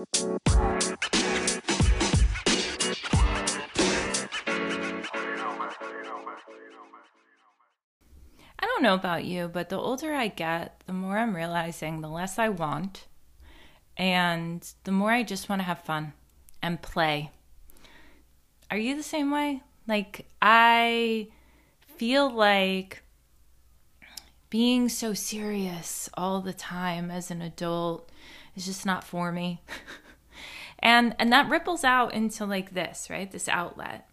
I don't know about you, but the older I get, the more I'm realizing the less I want, and the more I just want to have fun and play. Are you the same way? Like, I feel like being so serious all the time as an adult is just not for me. and and that ripples out into like this, right? This outlet.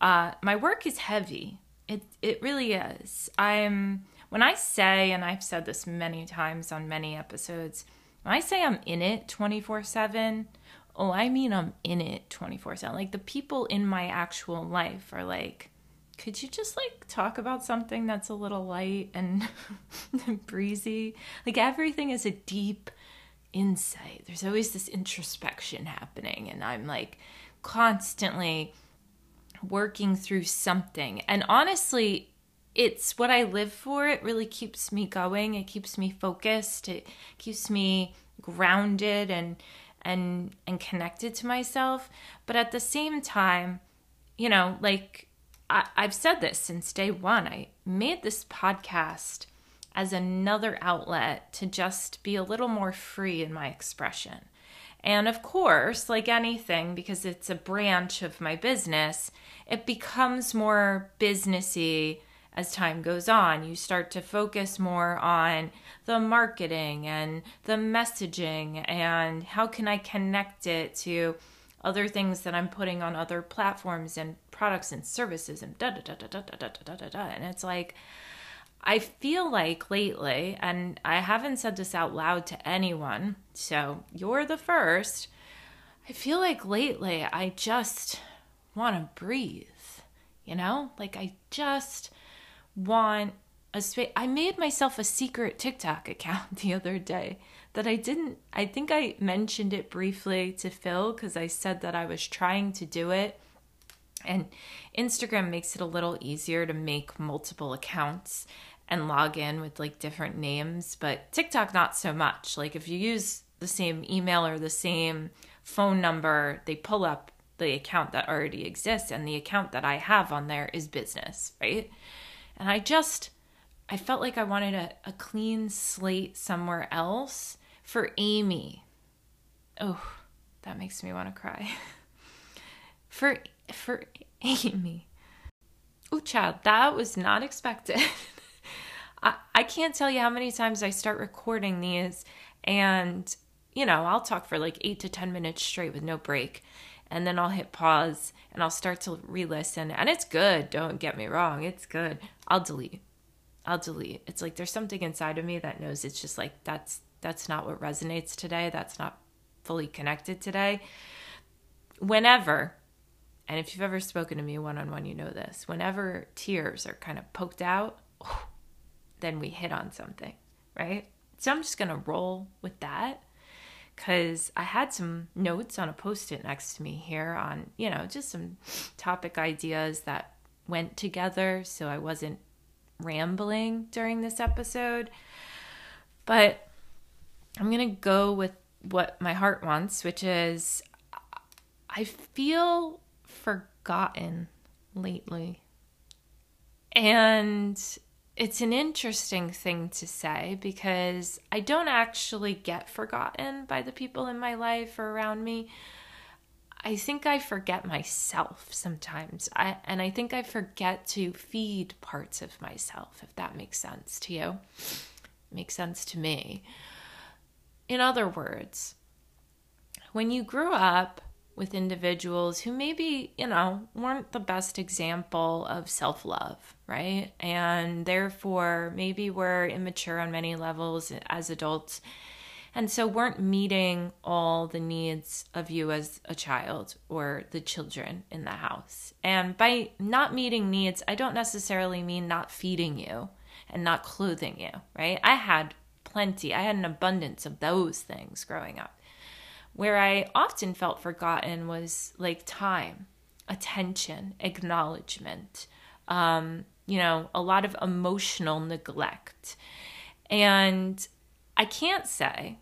Uh, my work is heavy. It it really is. I'm when I say, and I've said this many times on many episodes, when I say I'm in it 24 7, oh, I mean I'm in it 24 7. Like the people in my actual life are like, could you just like talk about something that's a little light and breezy? Like everything is a deep insight. There's always this introspection happening, and I'm like constantly working through something. And honestly, it's what I live for. It really keeps me going. It keeps me focused. It keeps me grounded and and and connected to myself. But at the same time, you know, like I, I've said this since day one. I made this podcast as another outlet to just be a little more free in my expression. And of course, like anything, because it's a branch of my business, it becomes more businessy as time goes on. You start to focus more on the marketing and the messaging and how can I connect it to other things that I'm putting on other platforms and products and services and da da da da da da da da da. And it's like, I feel like lately, and I haven't said this out loud to anyone, so you're the first. I feel like lately I just want to breathe, you know? Like I just want a space. I made myself a secret TikTok account the other day that I didn't, I think I mentioned it briefly to Phil because I said that I was trying to do it. And Instagram makes it a little easier to make multiple accounts and log in with like different names, but TikTok not so much. Like if you use the same email or the same phone number, they pull up the account that already exists and the account that I have on there is business, right? And I just I felt like I wanted a, a clean slate somewhere else for Amy. Oh, that makes me want to cry. for for Amy. Oh, child, that was not expected. I, I can't tell you how many times I start recording these and, you know, I'll talk for like eight to 10 minutes straight with no break. And then I'll hit pause and I'll start to re listen. And it's good. Don't get me wrong. It's good. I'll delete. I'll delete. It's like there's something inside of me that knows it's just like that's that's not what resonates today. That's not fully connected today. Whenever, and if you've ever spoken to me one on one, you know this. Whenever tears are kind of poked out, oh, then we hit on something, right? So I'm just going to roll with that because I had some notes on a post it next to me here on, you know, just some topic ideas that went together. So I wasn't rambling during this episode. But I'm going to go with what my heart wants, which is I feel forgotten lately. And it's an interesting thing to say because I don't actually get forgotten by the people in my life or around me. I think I forget myself sometimes. I, and I think I forget to feed parts of myself, if that makes sense to you. It makes sense to me. In other words, when you grew up, with individuals who maybe, you know, weren't the best example of self love, right? And therefore, maybe were immature on many levels as adults. And so weren't meeting all the needs of you as a child or the children in the house. And by not meeting needs, I don't necessarily mean not feeding you and not clothing you, right? I had plenty, I had an abundance of those things growing up. Where I often felt forgotten was like time, attention, acknowledgement, um, you know, a lot of emotional neglect. And I can't say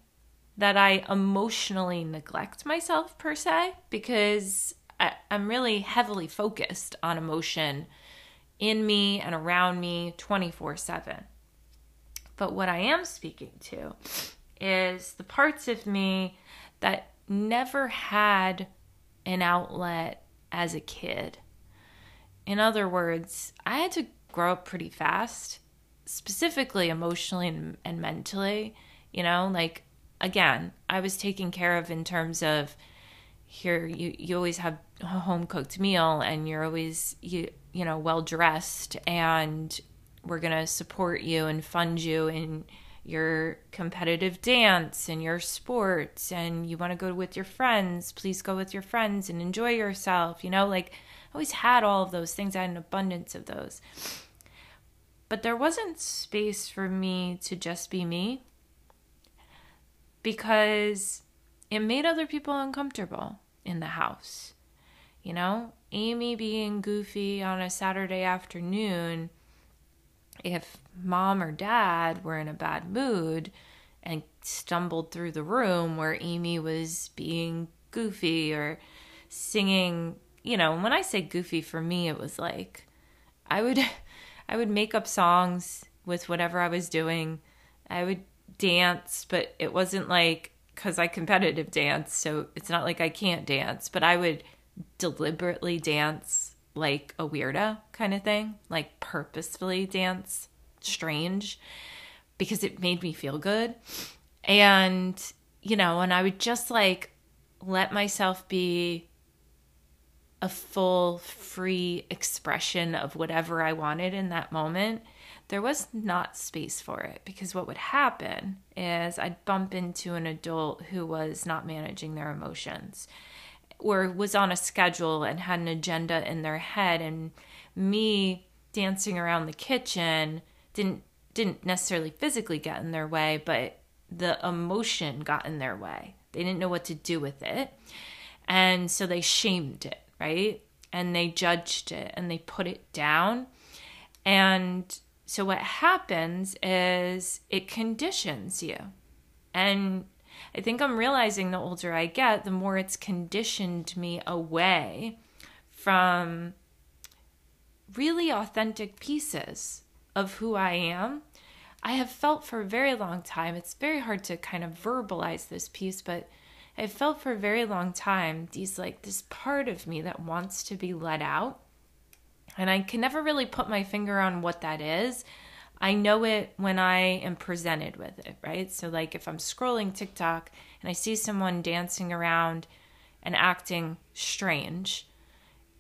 that I emotionally neglect myself per se because I, am really heavily focused on emotion in me and around me 24 7. But what I am speaking to is the parts of me that never had an outlet as a kid. In other words, I had to grow up pretty fast, specifically emotionally and, and mentally. You know, like again, I was taken care of in terms of here you you always have a home cooked meal and you're always you you know well dressed and we're going to support you and fund you in your competitive dance and your sports and you want to go with your friends please go with your friends and enjoy yourself you know like I always had all of those things I had an abundance of those but there wasn't space for me to just be me because it made other people uncomfortable in the house. You know, Amy being goofy on a Saturday afternoon, if mom or dad were in a bad mood and stumbled through the room where Amy was being goofy or singing, you know, when I say goofy for me it was like I would I would make up songs with whatever I was doing. I would dance, but it wasn't like because I competitive dance, so it's not like I can't dance, but I would deliberately dance like a weirdo kind of thing, like purposefully dance strange because it made me feel good. And, you know, and I would just like let myself be a full, free expression of whatever I wanted in that moment there was not space for it because what would happen is I'd bump into an adult who was not managing their emotions or was on a schedule and had an agenda in their head and me dancing around the kitchen didn't didn't necessarily physically get in their way but the emotion got in their way. They didn't know what to do with it. And so they shamed it right? And they judged it and they put it down. And so, what happens is it conditions you. And I think I'm realizing the older I get, the more it's conditioned me away from really authentic pieces of who I am. I have felt for a very long time, it's very hard to kind of verbalize this piece, but I felt for a very long time these like this part of me that wants to be let out and I can never really put my finger on what that is. I know it when I am presented with it, right? So, like if I'm scrolling TikTok and I see someone dancing around and acting strange,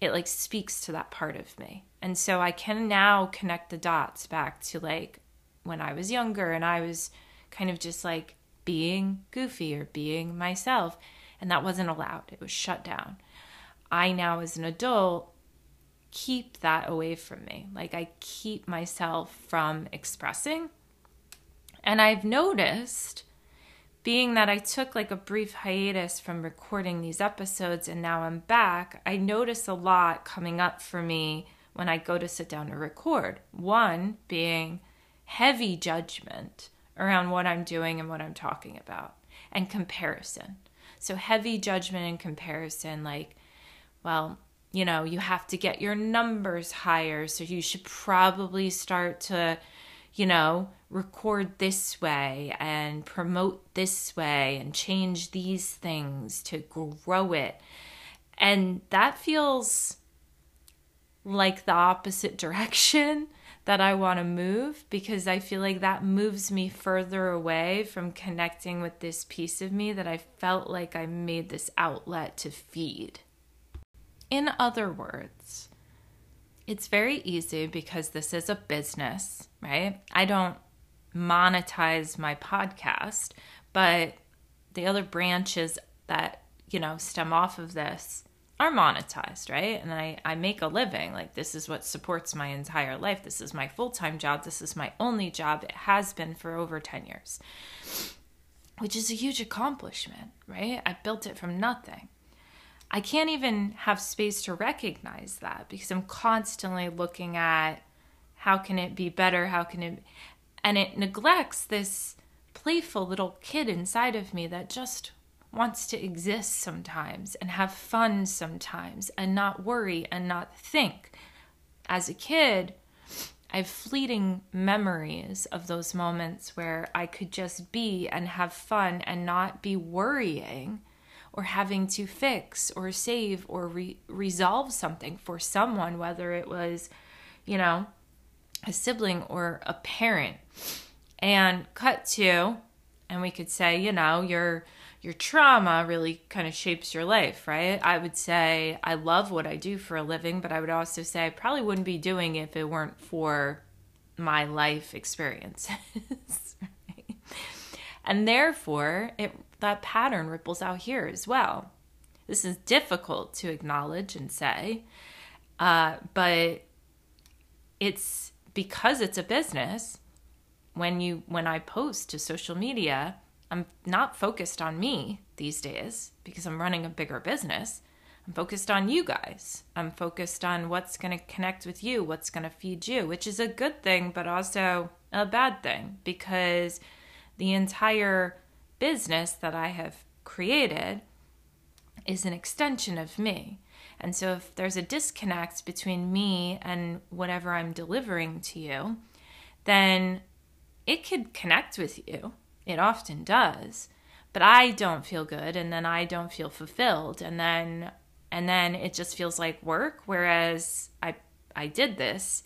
it like speaks to that part of me. And so I can now connect the dots back to like when I was younger and I was kind of just like being goofy or being myself. And that wasn't allowed, it was shut down. I now, as an adult, keep that away from me. Like I keep myself from expressing. And I've noticed, being that I took like a brief hiatus from recording these episodes and now I'm back, I notice a lot coming up for me when I go to sit down to record. One being heavy judgment around what I'm doing and what I'm talking about, and comparison. So, heavy judgment and comparison, like, well, you know, you have to get your numbers higher. So you should probably start to, you know, record this way and promote this way and change these things to grow it. And that feels like the opposite direction that I want to move because I feel like that moves me further away from connecting with this piece of me that I felt like I made this outlet to feed. In other words, it's very easy because this is a business, right? I don't monetize my podcast, but the other branches that, you know, stem off of this are monetized, right? And I, I make a living. Like, this is what supports my entire life. This is my full time job. This is my only job. It has been for over 10 years, which is a huge accomplishment, right? I built it from nothing. I can't even have space to recognize that because I'm constantly looking at how can it be better? How can it, and it neglects this playful little kid inside of me that just wants to exist sometimes and have fun sometimes and not worry and not think. As a kid, I have fleeting memories of those moments where I could just be and have fun and not be worrying or having to fix or save or re- resolve something for someone, whether it was, you know, a sibling or a parent. And cut to, and we could say, you know, your your trauma really kind of shapes your life, right? I would say I love what I do for a living, but I would also say I probably wouldn't be doing it if it weren't for my life experiences. right? And therefore, it that pattern ripples out here as well. This is difficult to acknowledge and say, uh, but it's because it's a business. When you when I post to social media, I'm not focused on me these days because I'm running a bigger business. I'm focused on you guys. I'm focused on what's going to connect with you, what's going to feed you, which is a good thing, but also a bad thing because the entire business that I have created is an extension of me. And so if there's a disconnect between me and whatever I'm delivering to you, then it could connect with you it often does. But I don't feel good and then I don't feel fulfilled and then and then it just feels like work whereas I I did this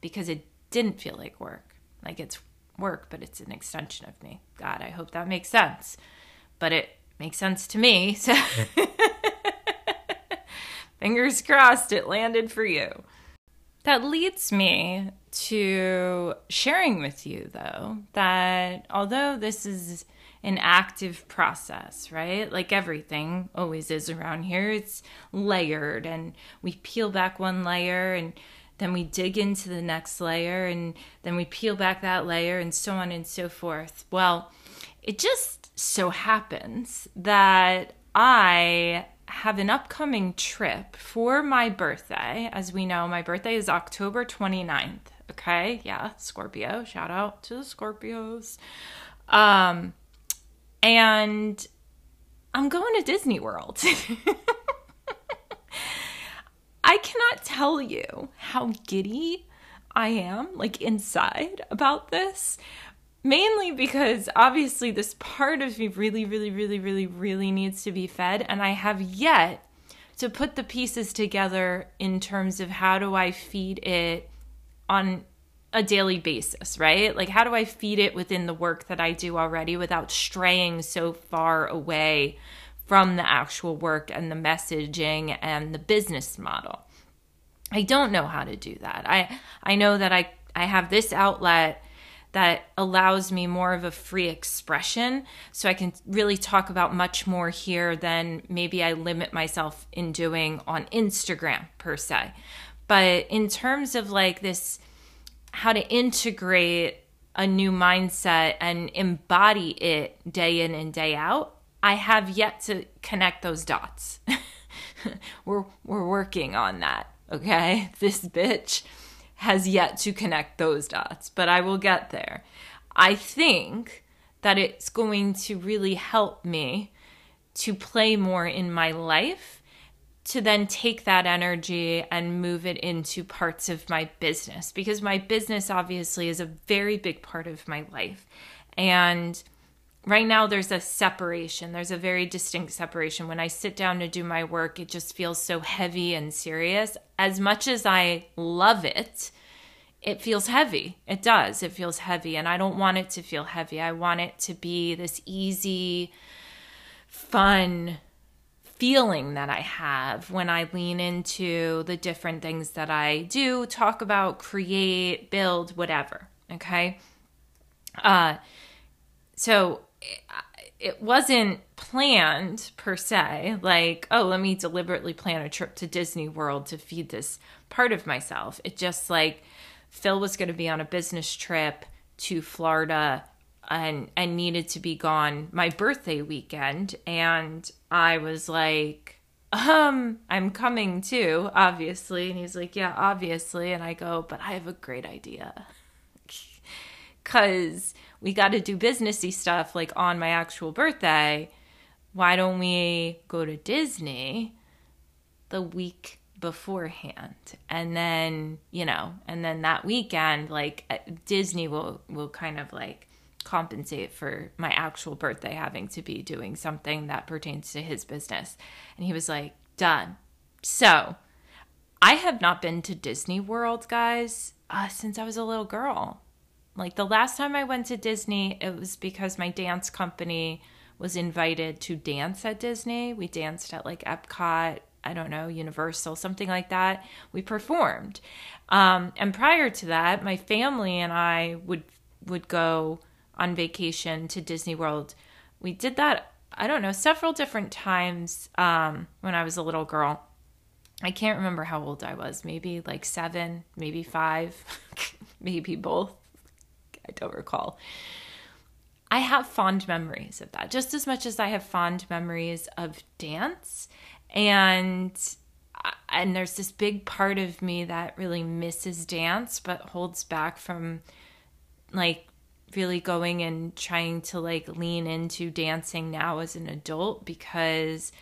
because it didn't feel like work. Like it's work, but it's an extension of me. God, I hope that makes sense. But it makes sense to me. So fingers crossed it landed for you. That leads me to sharing with you, though, that although this is an active process, right? Like everything always is around here, it's layered, and we peel back one layer and then we dig into the next layer, and then we peel back that layer, and so on and so forth. Well, it just so happens that I have an upcoming trip for my birthday. As we know, my birthday is October 29th. Okay. Yeah. Scorpio. Shout out to the Scorpios. Um, and I'm going to Disney World. I cannot tell you how giddy I am, like inside, about this mainly because obviously this part of me really, really, really, really, really needs to be fed. And I have yet to put the pieces together in terms of how do I feed it on a daily basis, right? Like, how do I feed it within the work that I do already without straying so far away from the actual work and the messaging and the business model? I don't know how to do that. I I know that I I have this outlet that allows me more of a free expression. So I can really talk about much more here than maybe I limit myself in doing on Instagram per se. But in terms of like this, how to integrate a new mindset and embody it day in and day out, I have yet to connect those dots. we're we're working on that, okay? This bitch has yet to connect those dots, but I will get there. I think that it's going to really help me to play more in my life to then take that energy and move it into parts of my business because my business obviously is a very big part of my life. And right now there's a separation. There's a very distinct separation. When i sit down to do my work it just feels so heavy and serious. As much as i love it it feels heavy. It does. It feels heavy and i don't want it to feel heavy. I want it to be this easy fun feeling that i have when i lean into the different things that i do talk about create build whatever okay? Uh so it wasn't planned per se, like, oh, let me deliberately plan a trip to Disney World to feed this part of myself. It just like Phil was going to be on a business trip to Florida and and needed to be gone my birthday weekend and I was like um I'm coming too obviously. And he's like yeah obviously. And I go but I have a great idea because we got to do businessy stuff like on my actual birthday. Why don't we go to Disney the week beforehand? And then you know and then that weekend like uh, disney will will kind of like compensate for my actual birthday having to be doing something that pertains to his business. And he was like done. So i have not been to disney world guys uh, since i was a little girl like the last time i went to disney it was because my dance company was invited to dance at disney we danced at like epcot I don't know, Universal, something like that. We performed. Um, and prior to that, my family and I would would go on vacation to Disney World. We did that, I don't know, several different times um, when I was a little girl. I can't remember how old I was, maybe like seven, maybe five, maybe both. I don't recall. I have fond memories of that, just as much as I have fond memories of dance and uh, and there's this big part of me that really misses dance but holds back from like really going and trying to like lean into dancing now as an adult because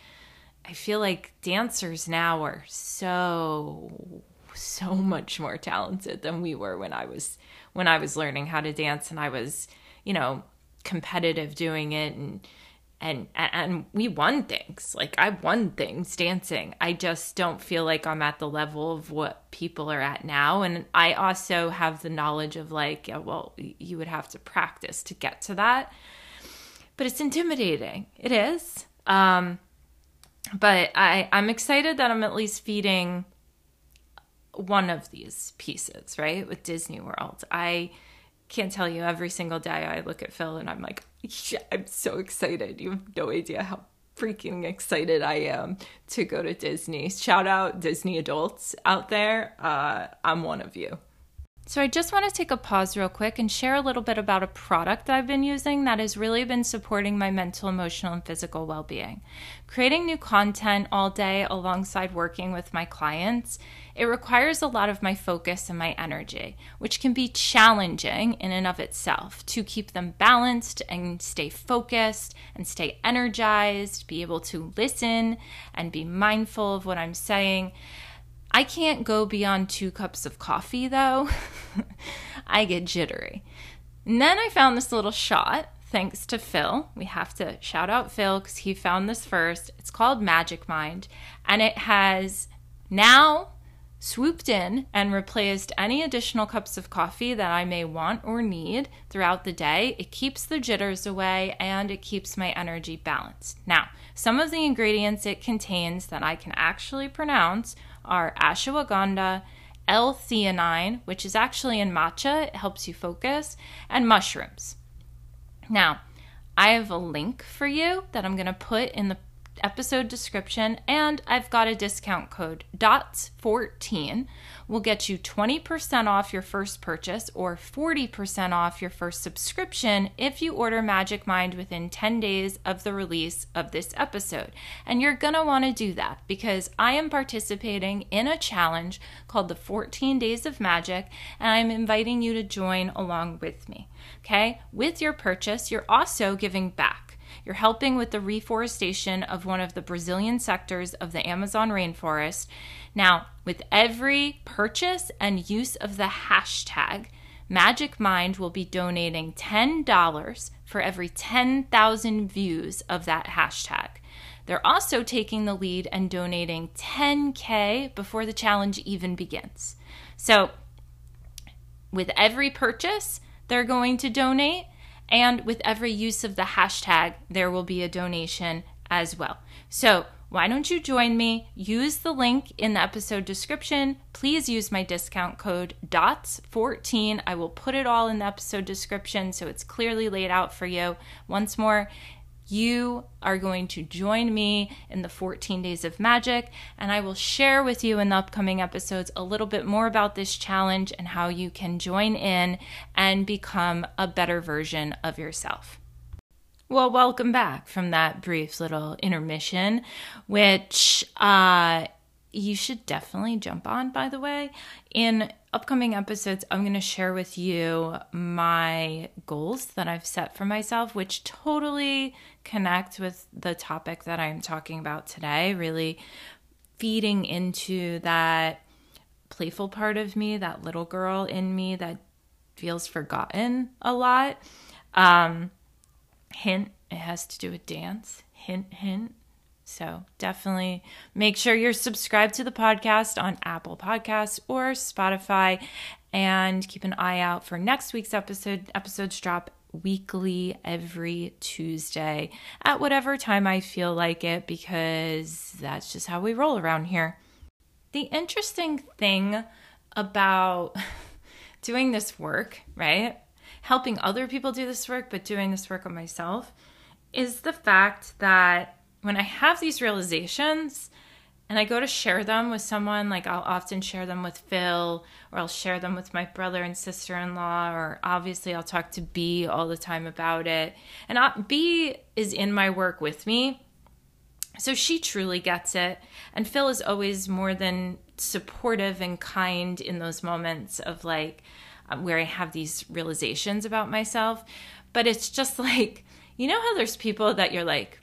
I feel like dancers now are so so much more talented than we were when I was when I was learning how to dance and I was, you know, competitive doing it and and and we won things. Like i won things dancing. I just don't feel like i'm at the level of what people are at now. And i also have the knowledge of like yeah, well you would have to practice to get to that. But it's intimidating. It is. Um but i i'm excited that i'm at least feeding one of these pieces right with disney world i can't tell you every single day I look at Phil and I'm like, yeah, I'm so excited. You have no idea how freaking excited I am to go to Disney. Shout out Disney adults out there. Uh, I'm one of you. So, I just want to take a pause real quick and share a little bit about a product that I've been using that has really been supporting my mental, emotional, and physical well being. Creating new content all day alongside working with my clients, it requires a lot of my focus and my energy, which can be challenging in and of itself to keep them balanced and stay focused and stay energized, be able to listen and be mindful of what I'm saying. I can't go beyond two cups of coffee though. I get jittery. And then I found this little shot thanks to Phil. We have to shout out Phil because he found this first. It's called Magic Mind and it has now swooped in and replaced any additional cups of coffee that I may want or need throughout the day. It keeps the jitters away and it keeps my energy balanced. Now, some of the ingredients it contains that I can actually pronounce are ashwagandha, L-theanine, which is actually in matcha, it helps you focus, and mushrooms. Now, I have a link for you that I'm going to put in the episode description, and I've got a discount code DOTS14 will get you 20% off your first purchase or 40% off your first subscription if you order Magic Mind within 10 days of the release of this episode. And you're going to want to do that because I am participating in a challenge called the 14 Days of Magic, and I'm inviting you to join along with me. Okay? With your purchase, you're also giving back. You're helping with the reforestation of one of the Brazilian sectors of the Amazon rainforest. Now, with every purchase and use of the hashtag, Magic Mind will be donating $10 for every 10,000 views of that hashtag. They're also taking the lead and donating 10K before the challenge even begins. So, with every purchase, they're going to donate and with every use of the hashtag, there will be a donation as well. So, why don't you join me? Use the link in the episode description. Please use my discount code DOTS14. I will put it all in the episode description so it's clearly laid out for you. Once more, you are going to join me in the 14 days of magic, and I will share with you in the upcoming episodes a little bit more about this challenge and how you can join in and become a better version of yourself. Well, welcome back from that brief little intermission, which uh, you should definitely jump on, by the way. In upcoming episodes, I'm going to share with you my goals that I've set for myself, which totally connect with the topic that I'm talking about today, really feeding into that playful part of me, that little girl in me that feels forgotten a lot. Um, hint, it has to do with dance. Hint, hint. So definitely make sure you're subscribed to the podcast on Apple Podcasts or Spotify and keep an eye out for next week's episode. Episodes drop weekly every Tuesday at whatever time I feel like it because that's just how we roll around here. The interesting thing about doing this work, right? Helping other people do this work, but doing this work on myself is the fact that when I have these realizations and I go to share them with someone, like I'll often share them with Phil or I'll share them with my brother and sister in law, or obviously I'll talk to B all the time about it. And B is in my work with me. So she truly gets it. And Phil is always more than supportive and kind in those moments of like um, where I have these realizations about myself. But it's just like, you know how there's people that you're like,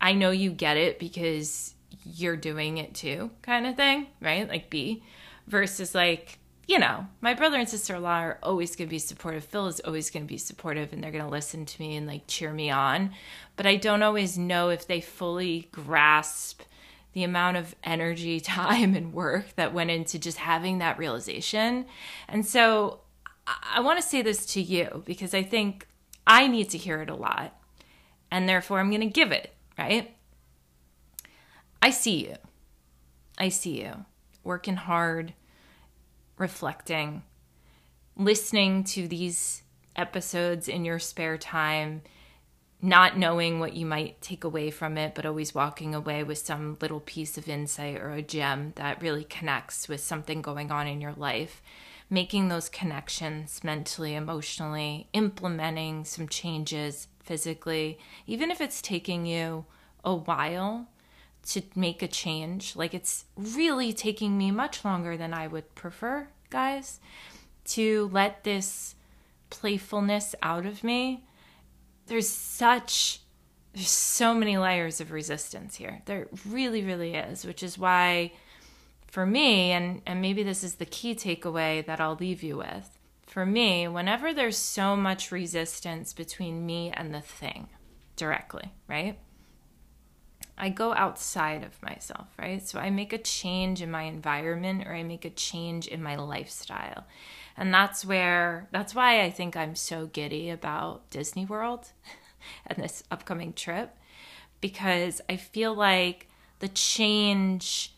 I know you get it because you're doing it too, kind of thing, right? Like B versus like, you know, my brother and sister in law are always going to be supportive. Phil is always going to be supportive and they're going to listen to me and like cheer me on. But I don't always know if they fully grasp the amount of energy, time, and work that went into just having that realization. And so I, I want to say this to you because I think I need to hear it a lot. And therefore, I'm going to give it right? I see you. I see you working hard, reflecting, listening to these episodes in your spare time, not knowing what you might take away from it, but always walking away with some little piece of insight or a gem that really connects with something going on in your life. Making those connections mentally, emotionally, implementing some changes physically, even if it's taking you a while to make a change. Like it's really taking me much longer than I would prefer, guys, to let this playfulness out of me. There's such there's so many layers of resistance here. There really really is, which is why for me and and maybe this is the key takeaway that I'll leave you with for me, whenever there's so much resistance between me and the thing directly, right? I go outside of myself, right? So I make a change in my environment or I make a change in my lifestyle. And that's where, that's why I think I'm so giddy about Disney World and this upcoming trip because I feel like the change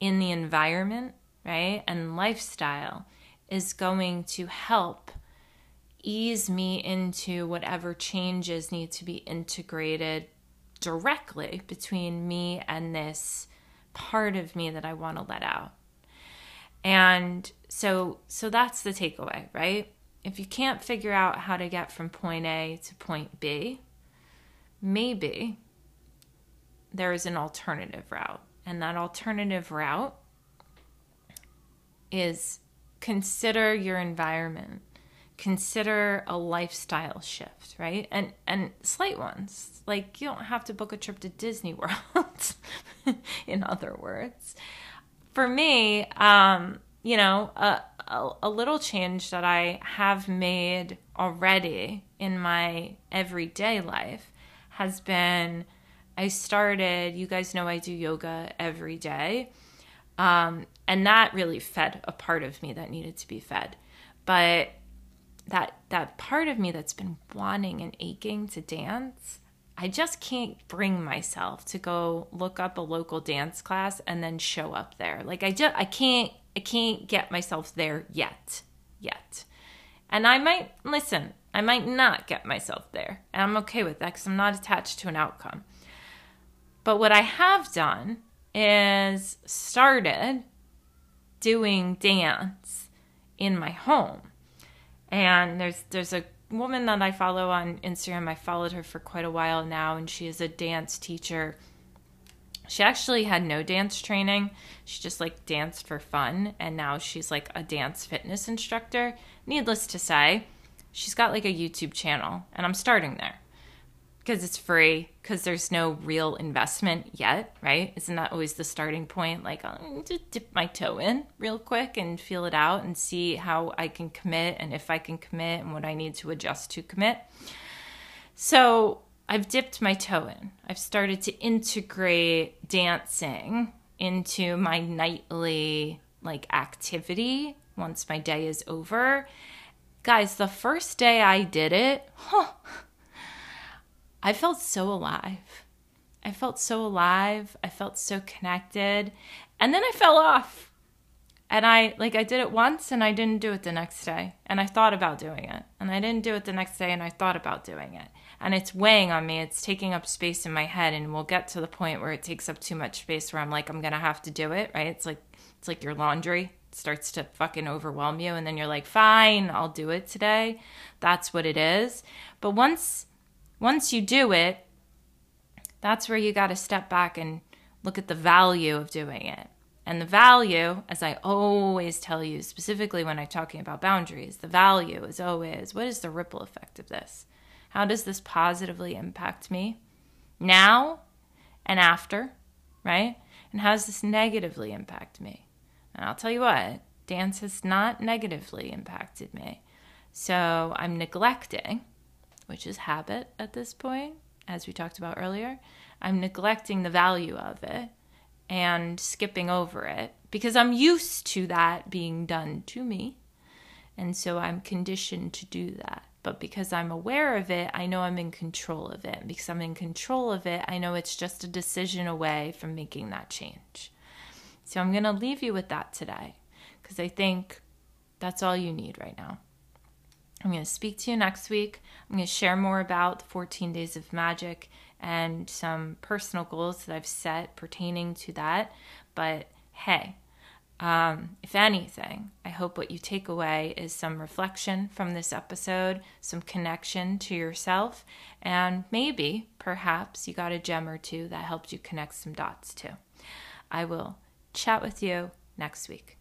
in the environment, right, and lifestyle is going to help ease me into whatever changes need to be integrated directly between me and this part of me that I want to let out. And so so that's the takeaway, right? If you can't figure out how to get from point A to point B, maybe there is an alternative route. And that alternative route is consider your environment consider a lifestyle shift right? And and slight ones. Like you don't have to book a trip to disney world in other words. For me um you know a, a, a little change that i have made already in my everyday life has been i started you guys know i do yoga every day um, and that really fed a part of me that needed to be fed. But that that part of me that's been wanting and aching to dance, I just can't bring myself to go look up a local dance class and then show up there. Like I just I can't I can't get myself there yet. Yet. And I might listen, I might not get myself there. And I'm okay with that cuz I'm not attached to an outcome. But what I have done is started doing dance in my home. And there's there's a woman that I follow on Instagram. I followed her for quite a while now and she is a dance teacher She actually had no dance training. She just like danced for fun. And now she's like a dance fitness instructor. Needless to say, she's got like a YouTube channel, and I'm starting there because it's free because there's no real investment yet right? Isn't that always the starting point? Like oh, i'll just dip my toe in real quick and feel it out and see how i can commit and if i can commit and what i need to adjust to commit. So i've dipped my toe in. I've started to integrate dancing into my nightly like activity once my day is over. Guys the first day i did it huh I felt so alive. I felt so alive. I felt so connected. And then I fell off. And I like I did it once and I didn't do it the next day. And I thought about doing it. And I didn't do it the next day and I thought about doing it. And it's weighing on me. It's taking up space in my head and we'll get to the point where it takes up too much space where I'm like I'm going to have to do it, right? It's like it's like your laundry starts to fucking overwhelm you and then you're like, "Fine, I'll do it today." That's what it is. But once once you do it, that's where you got to step back and look at the value of doing it. And the value, as I always tell you, specifically when I'm talking about boundaries, the value is always what is the ripple effect of this? How does this positively impact me now and after, right? And how does this negatively impact me? And I'll tell you what, dance has not negatively impacted me. So I'm neglecting which is habit at this point, as we talked about earlier, I'm neglecting the value of it and skipping over it because I'm used to that being done to me. And so I'm conditioned to do that. But because I'm aware of it, I know I'm in control of it. Because I'm in control of it, I know it's just a decision away from making that change. So I'm going to leave you with that today because I think that's all you need right now. I'm going to speak to you next week. I'm going to share more about 14 days of magic and some personal goals that I've set pertaining to that. But hey, um, if anything, I hope what you take away is some reflection from this episode, some connection to yourself, and maybe, perhaps, you got a gem or two that helped you connect some dots too. I will chat with you next week.